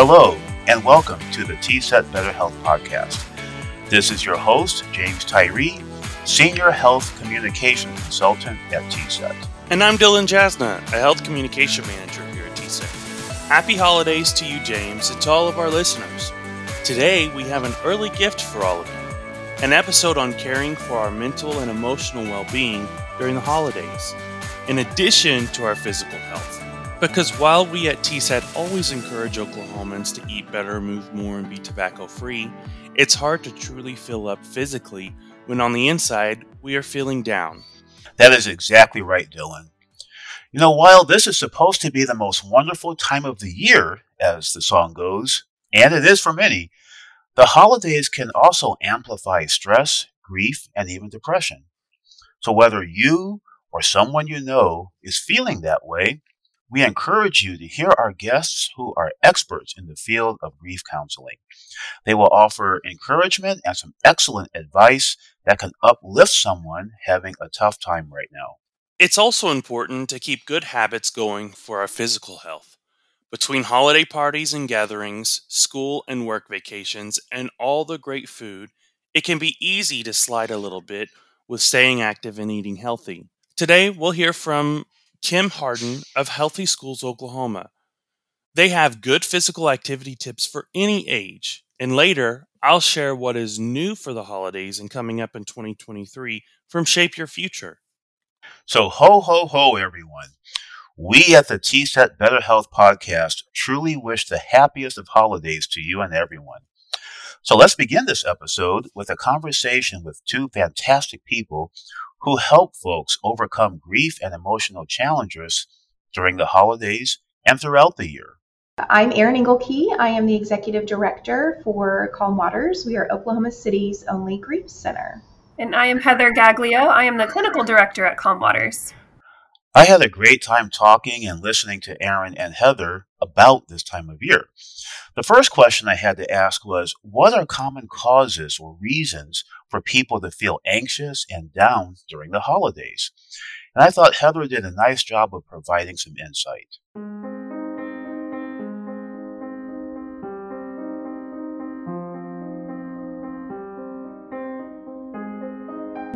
Hello, and welcome to the TSET Better Health Podcast. This is your host, James Tyree, Senior Health Communication Consultant at TSET. And I'm Dylan Jasna, a Health Communication Manager here at TSET. Happy holidays to you, James, and to all of our listeners. Today, we have an early gift for all of you an episode on caring for our mental and emotional well being during the holidays, in addition to our physical health. Because while we at TSET always encourage Oklahomans to eat better, move more, and be tobacco free, it's hard to truly fill up physically when on the inside we are feeling down. That is exactly right, Dylan. You know, while this is supposed to be the most wonderful time of the year, as the song goes, and it is for many, the holidays can also amplify stress, grief, and even depression. So whether you or someone you know is feeling that way, we encourage you to hear our guests who are experts in the field of grief counseling. They will offer encouragement and some excellent advice that can uplift someone having a tough time right now. It's also important to keep good habits going for our physical health. Between holiday parties and gatherings, school and work vacations, and all the great food, it can be easy to slide a little bit with staying active and eating healthy. Today, we'll hear from Kim Harden of Healthy Schools Oklahoma. They have good physical activity tips for any age. And later, I'll share what is new for the holidays and coming up in 2023 from Shape Your Future. So, ho, ho, ho, everyone. We at the TSET Better Health podcast truly wish the happiest of holidays to you and everyone. So let's begin this episode with a conversation with two fantastic people who help folks overcome grief and emotional challenges during the holidays and throughout the year. I'm Erin Engelkey. I am the Executive Director for Calm Waters. We are Oklahoma City's only grief center. And I am Heather Gaglio. I am the Clinical Director at Calm Waters. I had a great time talking and listening to Erin and Heather about this time of year. The first question I had to ask was what are common causes or reasons for people to feel anxious and down during the holidays? And I thought Heather did a nice job of providing some insight.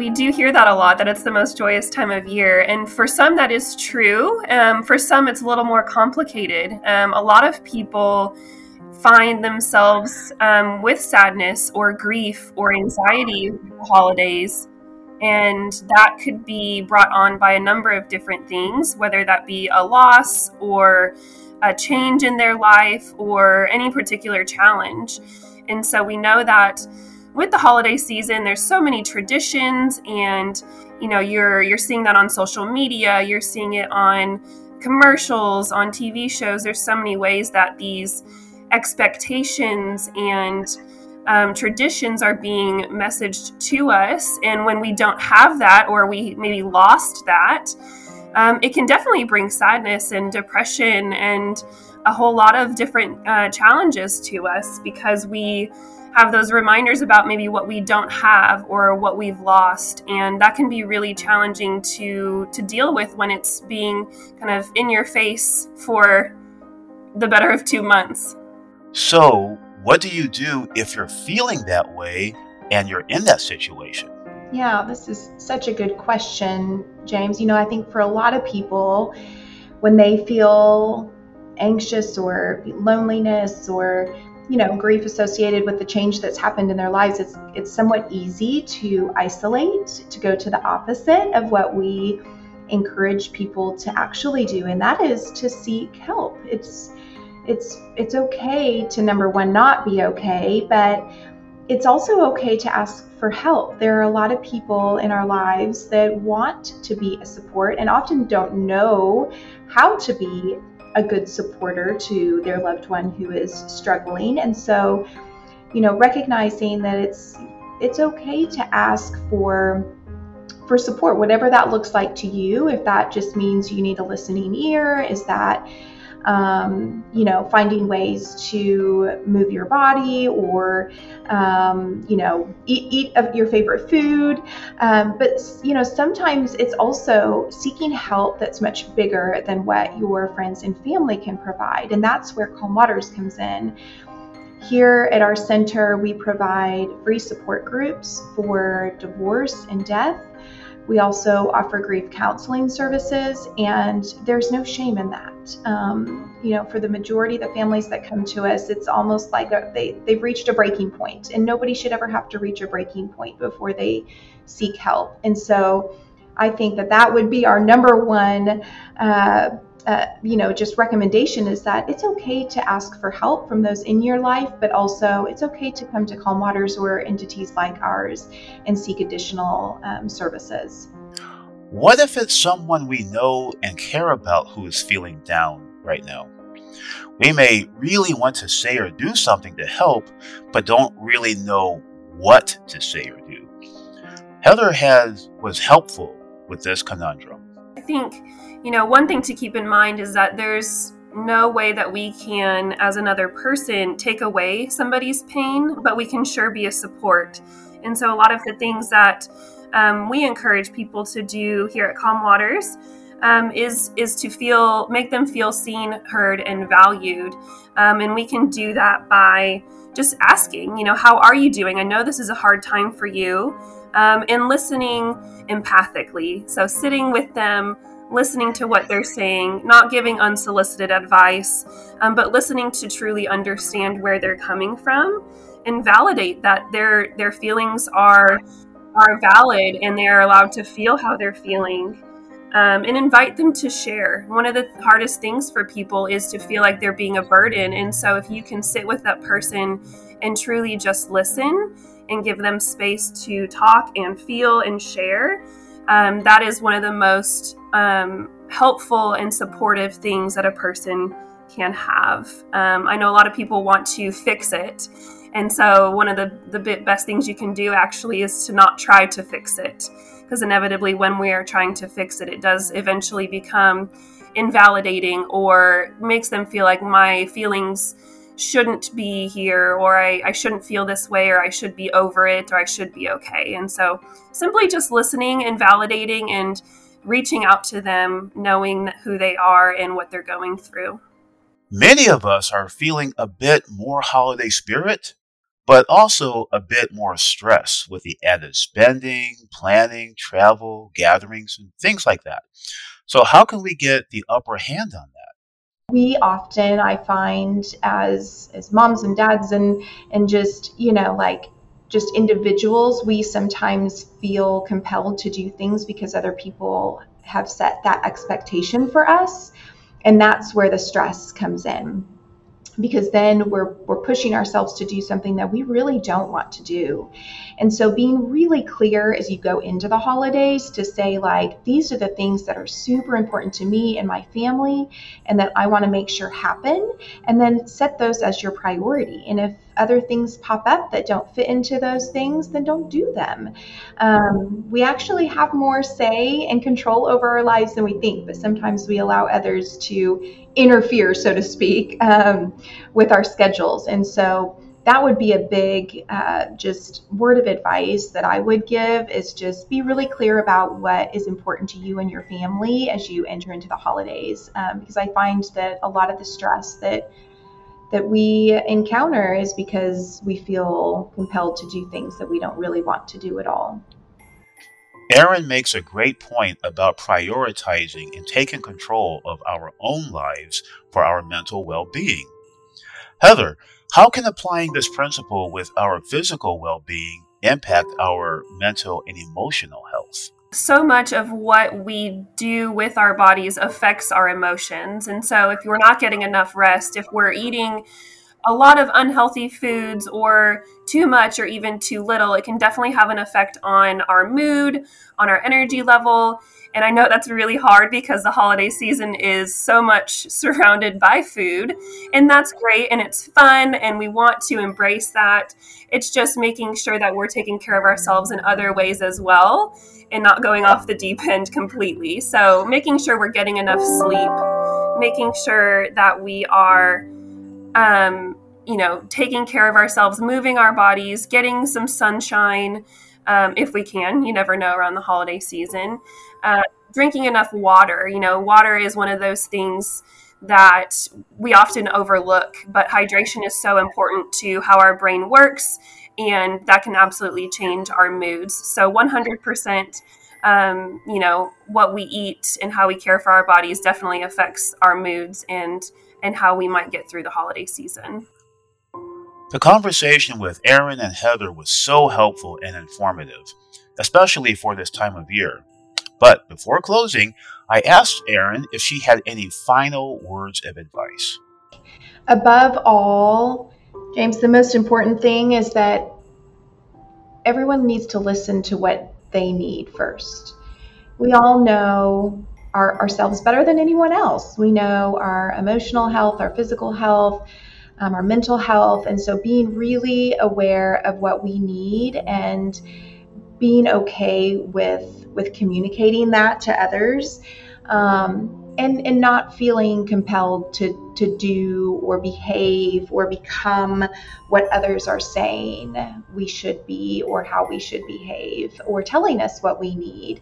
We do hear that a lot, that it's the most joyous time of year. And for some, that is true. Um, for some, it's a little more complicated. Um, a lot of people find themselves um, with sadness or grief or anxiety holidays. And that could be brought on by a number of different things, whether that be a loss or a change in their life or any particular challenge. And so we know that with the holiday season there's so many traditions and you know you're you're seeing that on social media you're seeing it on commercials on tv shows. There's so many ways that these expectations and um, traditions are being messaged to us. And when we don't have that or we maybe lost that um, it can definitely bring sadness and depression and a whole lot of different uh, challenges to us because we have those reminders about maybe what we don't have or what we've lost and that can be really challenging to to deal with when it's being kind of in your face for the better of 2 months. So, what do you do if you're feeling that way and you're in that situation? Yeah, this is such a good question, James. You know, I think for a lot of people when they feel anxious or loneliness or you know grief associated with the change that's happened in their lives it's it's somewhat easy to isolate to go to the opposite of what we encourage people to actually do and that is to seek help. It's it's it's okay to number one not be okay but it's also okay to ask for help. There are a lot of people in our lives that want to be a support and often don't know how to be a good supporter to their loved one who is struggling. And so, you know, recognizing that it's it's okay to ask for for support, whatever that looks like to you. If that just means you need a listening ear, is that um, you know, finding ways to move your body or, um, you know, eat, eat your favorite food. Um, but, you know, sometimes it's also seeking help that's much bigger than what your friends and family can provide. And that's where Calm Waters comes in. Here at our center, we provide free support groups for divorce and death. We also offer grief counseling services, and there's no shame in that. Um, you know, for the majority of the families that come to us, it's almost like they, they've reached a breaking point, and nobody should ever have to reach a breaking point before they seek help. And so I think that that would be our number one. Uh, uh, you know, just recommendation is that it's okay to ask for help from those in your life, but also it's okay to come to Calm Waters or entities like ours and seek additional um, services. What if it's someone we know and care about who is feeling down right now? We may really want to say or do something to help, but don't really know what to say or do. Heather has was helpful with this conundrum. I think you know, one thing to keep in mind is that there's no way that we can, as another person, take away somebody's pain, but we can sure be a support. And so, a lot of the things that um, we encourage people to do here at Calm Waters um, is is to feel, make them feel seen, heard, and valued. Um, and we can do that by just asking, you know, how are you doing? I know this is a hard time for you, um, and listening empathically. So, sitting with them listening to what they're saying, not giving unsolicited advice, um, but listening to truly understand where they're coming from and validate that their their feelings are are valid and they are allowed to feel how they're feeling. Um, and invite them to share. One of the hardest things for people is to feel like they're being a burden. And so, if you can sit with that person and truly just listen and give them space to talk and feel and share, um, that is one of the most um, helpful and supportive things that a person can have. Um, I know a lot of people want to fix it. And so, one of the, the best things you can do actually is to not try to fix it. Because inevitably, when we are trying to fix it, it does eventually become invalidating or makes them feel like my feelings shouldn't be here or I, I shouldn't feel this way or I should be over it or I should be okay. And so simply just listening and validating and reaching out to them, knowing who they are and what they're going through. Many of us are feeling a bit more holiday spirit, but also a bit more stress with the added spending, planning, travel, gatherings, and things like that. So, how can we get the upper hand on that? we often i find as as moms and dads and and just you know like just individuals we sometimes feel compelled to do things because other people have set that expectation for us and that's where the stress comes in because then we're we're pushing ourselves to do something that we really don't want to do. And so being really clear as you go into the holidays to say like these are the things that are super important to me and my family and that I want to make sure happen and then set those as your priority. And if other things pop up that don't fit into those things, then don't do them. Um, we actually have more say and control over our lives than we think, but sometimes we allow others to interfere, so to speak, um, with our schedules. And so that would be a big uh, just word of advice that I would give is just be really clear about what is important to you and your family as you enter into the holidays. Um, because I find that a lot of the stress that that we encounter is because we feel compelled to do things that we don't really want to do at all. Erin makes a great point about prioritizing and taking control of our own lives for our mental well being. Heather, how can applying this principle with our physical well being impact our mental and emotional health? So much of what we do with our bodies affects our emotions. And so, if we're not getting enough rest, if we're eating a lot of unhealthy foods or too much or even too little, it can definitely have an effect on our mood, on our energy level. And I know that's really hard because the holiday season is so much surrounded by food. And that's great and it's fun and we want to embrace that. It's just making sure that we're taking care of ourselves in other ways as well and not going off the deep end completely. So, making sure we're getting enough sleep making sure that we are, um, you know, taking care of ourselves, moving our bodies, getting some sunshine um, if we can. You never know around the holiday season. Uh, drinking enough water. You know, water is one of those things that we often overlook, but hydration is so important to how our brain works, and that can absolutely change our moods. So, 100%. Um, you know what we eat and how we care for our bodies definitely affects our moods and and how we might get through the holiday season. The conversation with Erin and Heather was so helpful and informative, especially for this time of year. But before closing, I asked Erin if she had any final words of advice. Above all, James, the most important thing is that everyone needs to listen to what they need first. We all know our, ourselves better than anyone else. We know our emotional health, our physical health, um, our mental health. And so being really aware of what we need and being okay with with communicating that to others um, and and not feeling compelled to to do or behave or become what others are saying we should be or how we should behave or telling us what we need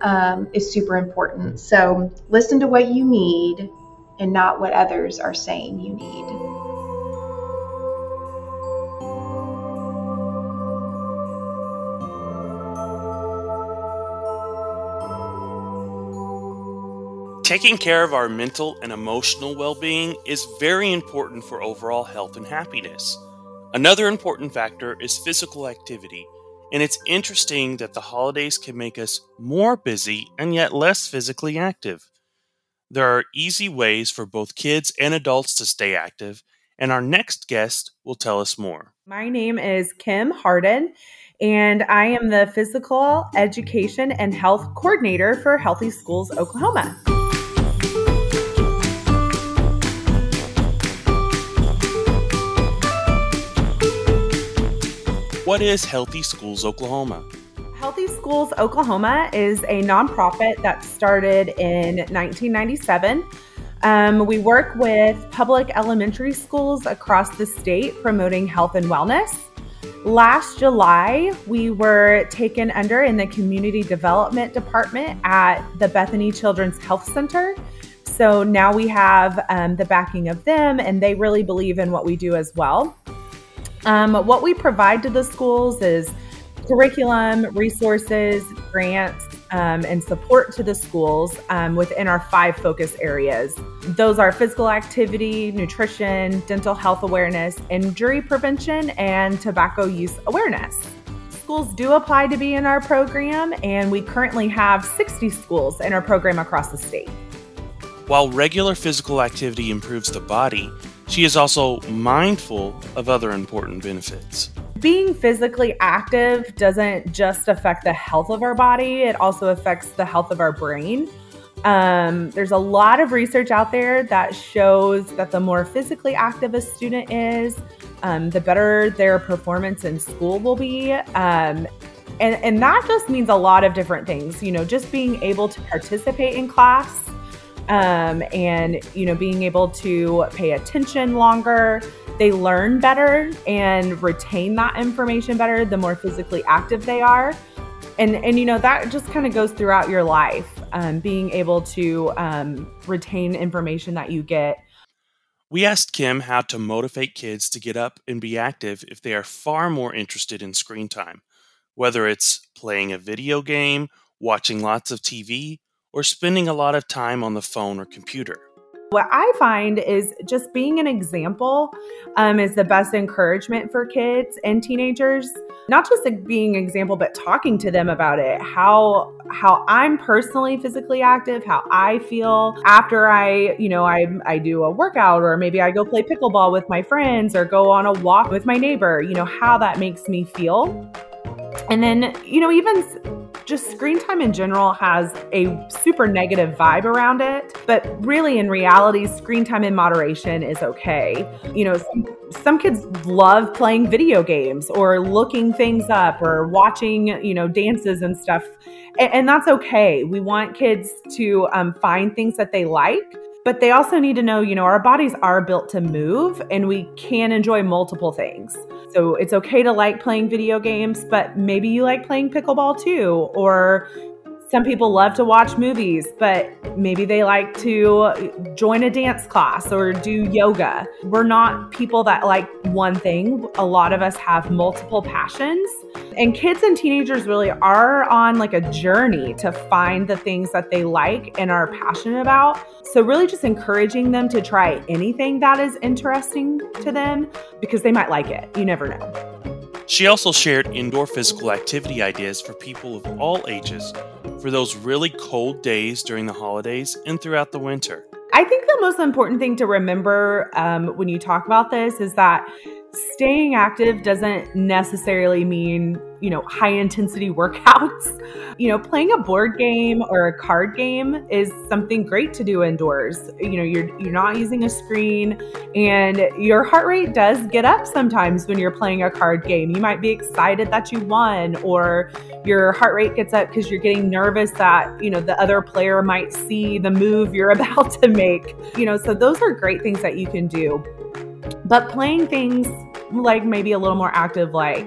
um, is super important so listen to what you need and not what others are saying you need Taking care of our mental and emotional well being is very important for overall health and happiness. Another important factor is physical activity, and it's interesting that the holidays can make us more busy and yet less physically active. There are easy ways for both kids and adults to stay active, and our next guest will tell us more. My name is Kim Harden, and I am the Physical Education and Health Coordinator for Healthy Schools Oklahoma. What is Healthy Schools Oklahoma? Healthy Schools Oklahoma is a nonprofit that started in 1997. Um, we work with public elementary schools across the state promoting health and wellness. Last July, we were taken under in the Community Development Department at the Bethany Children's Health Center. So now we have um, the backing of them, and they really believe in what we do as well. Um, what we provide to the schools is curriculum, resources, grants, um, and support to the schools um, within our five focus areas. Those are physical activity, nutrition, dental health awareness, injury prevention, and tobacco use awareness. Schools do apply to be in our program, and we currently have 60 schools in our program across the state. While regular physical activity improves the body, she is also mindful of other important benefits. Being physically active doesn't just affect the health of our body, it also affects the health of our brain. Um, there's a lot of research out there that shows that the more physically active a student is, um, the better their performance in school will be. Um, and, and that just means a lot of different things. You know, just being able to participate in class um, and you know being able to pay attention longer. They learn better and retain that information better the more physically active they are. And and you know that just kind of goes throughout your life um, being able to um, retain information that you get. We asked kim how to motivate kids to get up and be active if they are far more interested in screen time whether it's playing a video game watching lots of tv or spending a lot of time on the phone or computer. What I find is just being an example um, is the best encouragement for kids and teenagers. Not just like being an example, but talking to them about it. How how I'm personally physically active, how I feel after I, you know, I I do a workout, or maybe I go play pickleball with my friends, or go on a walk with my neighbor. You know how that makes me feel. And then, you know, even just screen time in general has a super negative vibe around it. But really, in reality, screen time in moderation is okay. You know, some, some kids love playing video games or looking things up or watching, you know, dances and stuff. And, and that's okay. We want kids to um, find things that they like but they also need to know, you know, our bodies are built to move and we can enjoy multiple things. So it's okay to like playing video games, but maybe you like playing pickleball too, or some people love to watch movies, but maybe they like to join a dance class or do yoga. We're not people that like one thing. A lot of us have multiple passions. And kids and teenagers really are on like a journey to find the things that they like and are passionate about. So, really just encouraging them to try anything that is interesting to them because they might like it. You never know. She also shared indoor physical activity ideas for people of all ages for those really cold days during the holidays and throughout the winter. I think the most important thing to remember um, when you talk about this is that staying active doesn't necessarily mean you know high intensity workouts. You know playing a board game or a card game is something great to do indoors. You know you're you're not using a screen and your heart rate does get up sometimes when you're playing a card game. You might be excited that you won or your heart rate gets up because you're getting nervous that you know the other player might see the move you're about to make. You know so those are great things that you can do but playing things like maybe a little more active, like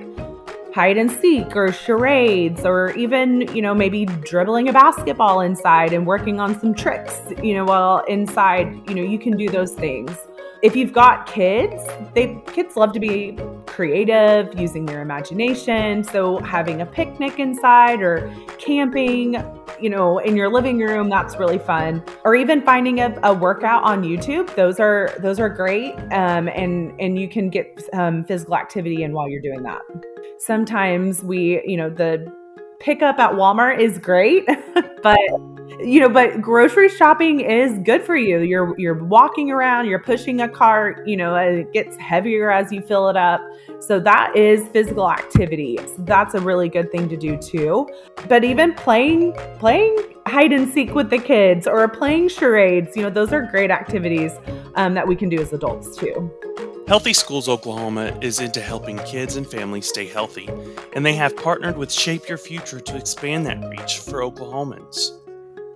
hide and seek or charades, or even, you know, maybe dribbling a basketball inside and working on some tricks, you know, while inside, you know, you can do those things. If you've got kids, they kids love to be creative, using their imagination. So having a picnic inside or camping, you know, in your living room, that's really fun. Or even finding a, a workout on YouTube. Those are those are great. Um, and and you can get um, physical activity in while you're doing that. Sometimes we, you know, the pickup at Walmart is great, but you know, but grocery shopping is good for you. You're you're walking around, you're pushing a cart, you know, it gets heavier as you fill it up. So that is physical activity. So that's a really good thing to do too. But even playing playing hide and seek with the kids or playing charades, you know, those are great activities um, that we can do as adults too. Healthy Schools Oklahoma is into helping kids and families stay healthy, and they have partnered with Shape Your Future to expand that reach for Oklahomans.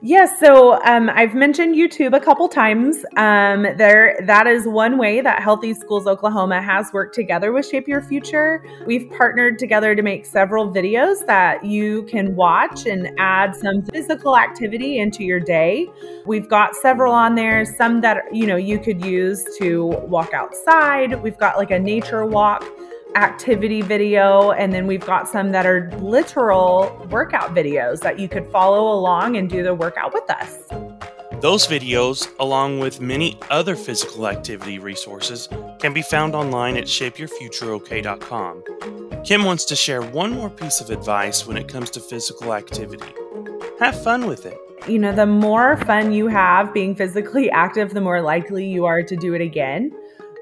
Yes, so um, I've mentioned YouTube a couple times. Um, there, that is one way that Healthy Schools Oklahoma has worked together with Shape Your Future. We've partnered together to make several videos that you can watch and add some physical activity into your day. We've got several on there, some that you know you could use to walk outside. We've got like a nature walk activity video, and then we've got some that are literal workout videos that you could follow along and do the workout with us. Those videos, along with many other physical activity resources, can be found online at shapeyourfutureok.com. Kim wants to share one more piece of advice when it comes to physical activity. Have fun with it. You know, the more fun you have being physically active, the more likely you are to do it again.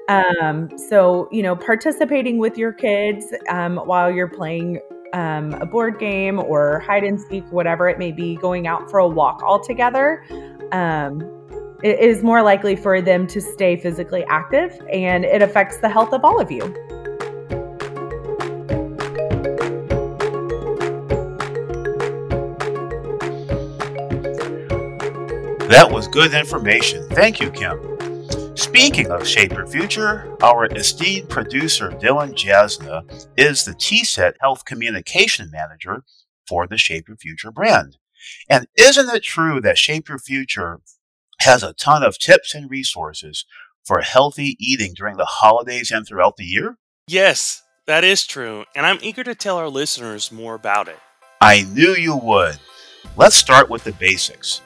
Um, so, you know, participating with your kids um, while you're playing um, a board game or hide and seek, whatever it may be, going out for a walk all together, um, it is more likely for them to stay physically active and it affects the health of all of you. That was good information. Thank you, Kim. Speaking of Shape Your Future, our esteemed producer Dylan Jasna is the TSET Health Communication Manager for the Shape Your Future brand. And isn't it true that Shape Your Future has a ton of tips and resources for healthy eating during the holidays and throughout the year? Yes, that is true, and I'm eager to tell our listeners more about it. I knew you would. Let's start with the basics.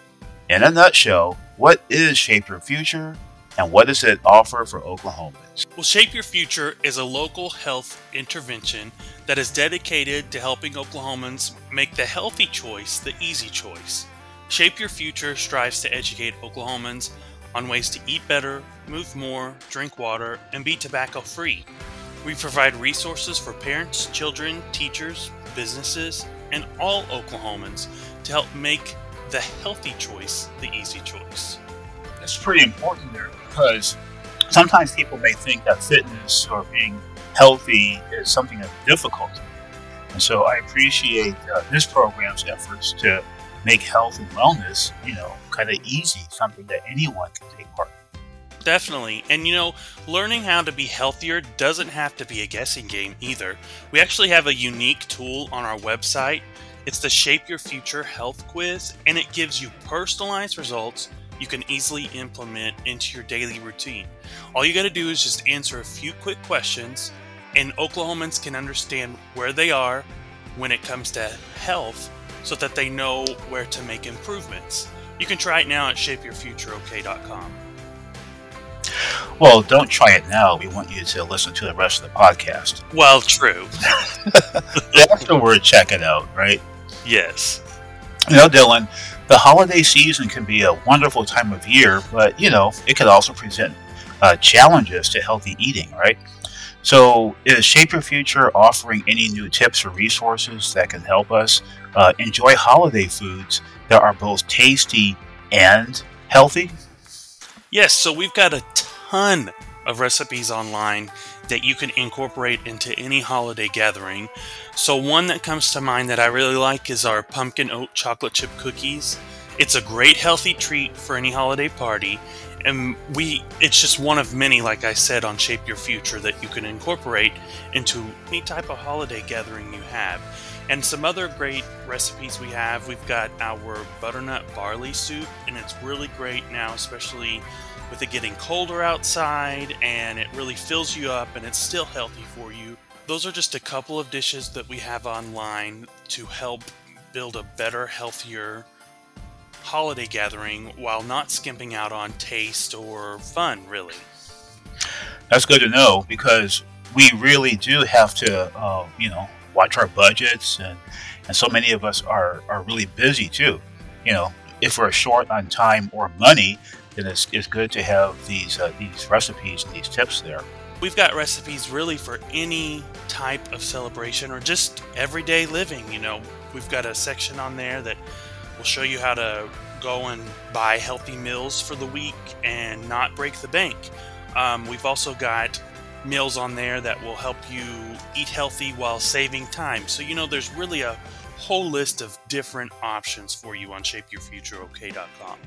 In a nutshell, what is Shape Your Future and what does it offer for Oklahomans? Well, Shape Your Future is a local health intervention that is dedicated to helping Oklahomans make the healthy choice the easy choice. Shape Your Future strives to educate Oklahomans on ways to eat better, move more, drink water, and be tobacco free. We provide resources for parents, children, teachers, businesses, and all Oklahomans to help make the healthy choice the easy choice. That's pretty important there because sometimes people may think that fitness or being healthy is something that's difficult. And so I appreciate uh, this program's efforts to make health and wellness, you know, kind of easy, something that anyone can take part in. Definitely. And you know, learning how to be healthier doesn't have to be a guessing game either. We actually have a unique tool on our website. It's the Shape Your Future Health Quiz, and it gives you personalized results you can easily implement into your daily routine. All you got to do is just answer a few quick questions, and Oklahomans can understand where they are when it comes to health so that they know where to make improvements. You can try it now at shapeyourfutureok.com. Well, don't try it now. We want you to listen to the rest of the podcast. Well, true. Afterward, check it out, right? Yes. You know, Dylan, the holiday season can be a wonderful time of year, but, you know, it could also present uh, challenges to healthy eating, right? So, is Shape Your Future offering any new tips or resources that can help us uh, enjoy holiday foods that are both tasty and healthy? Yes, so we've got a ton of recipes online that you can incorporate into any holiday gathering. So, one that comes to mind that I really like is our pumpkin oat chocolate chip cookies. It's a great healthy treat for any holiday party, and we it's just one of many like i said on shape your future that you can incorporate into any type of holiday gathering you have. And some other great recipes we have we've got our butternut barley soup and it's really great now especially with it getting colder outside and it really fills you up and it's still healthy for you. Those are just a couple of dishes that we have online to help build a better healthier holiday gathering while not skimping out on taste or fun, really. That's good to know because we really do have to, uh, you know, watch our budgets, and, and so many of us are, are really busy too. You know, if we're short on time or money, then it's, it's good to have these uh, these recipes and these tips there. We've got recipes really for any type of celebration or just everyday living. You know, we've got a section on there that We'll show you how to go and buy healthy meals for the week and not break the bank. Um, we've also got meals on there that will help you eat healthy while saving time. So, you know, there's really a whole list of different options for you on shapeyourfutureok.com.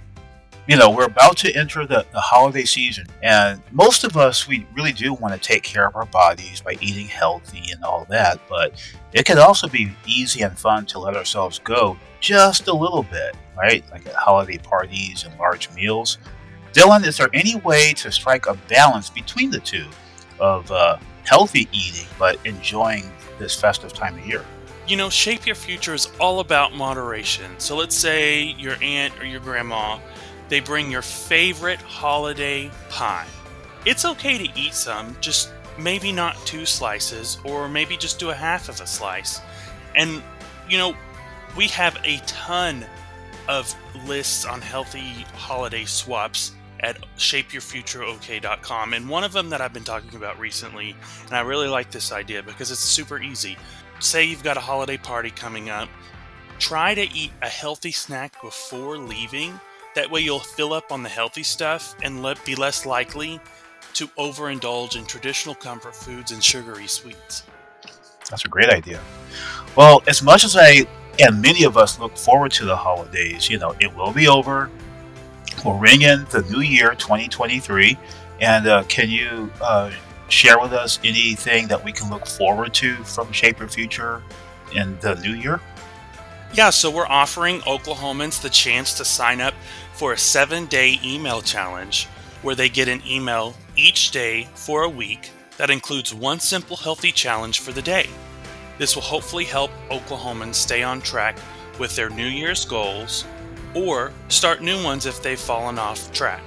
You know, we're about to enter the, the holiday season, and most of us, we really do want to take care of our bodies by eating healthy and all that, but it can also be easy and fun to let ourselves go just a little bit, right? Like at holiday parties and large meals. Dylan, is there any way to strike a balance between the two of uh, healthy eating but enjoying this festive time of year? You know, Shape Your Future is all about moderation. So let's say your aunt or your grandma, they bring your favorite holiday pie. It's okay to eat some, just maybe not two slices, or maybe just do a half of a slice. And, you know, we have a ton of lists on healthy holiday swaps at shapeyourfutureok.com. And one of them that I've been talking about recently, and I really like this idea because it's super easy. Say you've got a holiday party coming up, try to eat a healthy snack before leaving. That way, you'll fill up on the healthy stuff and let, be less likely to overindulge in traditional comfort foods and sugary sweets. That's a great idea. Well, as much as I and many of us look forward to the holidays. You know, it will be over. We'll ring in the new year, 2023. And uh, can you uh, share with us anything that we can look forward to from Shape Your Future in the new year? Yeah, so we're offering Oklahomans the chance to sign up for a seven day email challenge where they get an email each day for a week that includes one simple healthy challenge for the day. This will hopefully help Oklahomans stay on track with their New Year's goals or start new ones if they've fallen off track.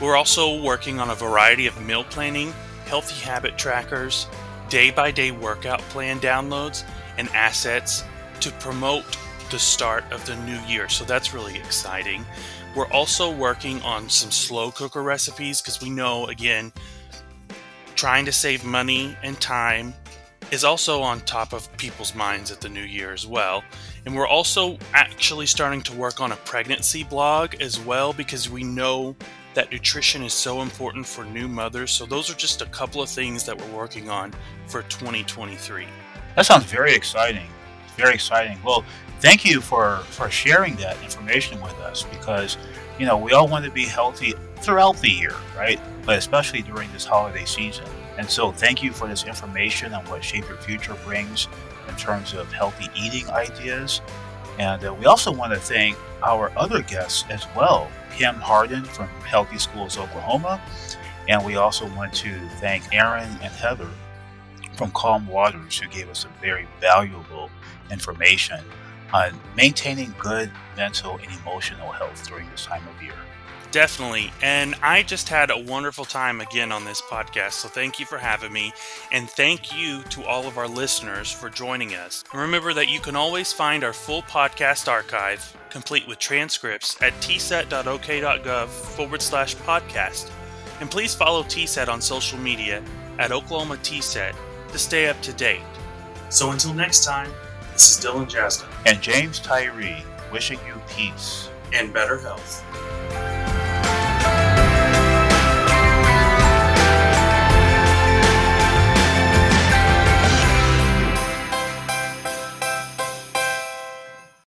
We're also working on a variety of meal planning, healthy habit trackers, day by day workout plan downloads, and assets to promote the start of the new year. So that's really exciting. We're also working on some slow cooker recipes because we know, again, trying to save money and time is also on top of people's minds at the new year as well. And we're also actually starting to work on a pregnancy blog as well because we know that nutrition is so important for new mothers. So, those are just a couple of things that we're working on for 2023. That sounds very exciting. very exciting. Well, thank you for for sharing that information with us because you know we all want to be healthy throughout the year, right? But especially during this holiday season. And so, thank you for this information on what Shape Your Future brings in terms of healthy eating ideas. And uh, we also want to thank our other guests as well Kim Harden from Healthy Schools Oklahoma. And we also want to thank Erin and Heather from Calm Waters, who gave us some very valuable information on maintaining good mental and emotional health during this time of year. Definitely. And I just had a wonderful time again on this podcast. So thank you for having me. And thank you to all of our listeners for joining us. And remember that you can always find our full podcast archive, complete with transcripts, at tset.ok.gov forward slash podcast. And please follow TSET on social media at Oklahoma TSET to stay up to date. So until next time, this is Dylan Jasna And James Tyree wishing you peace and better health.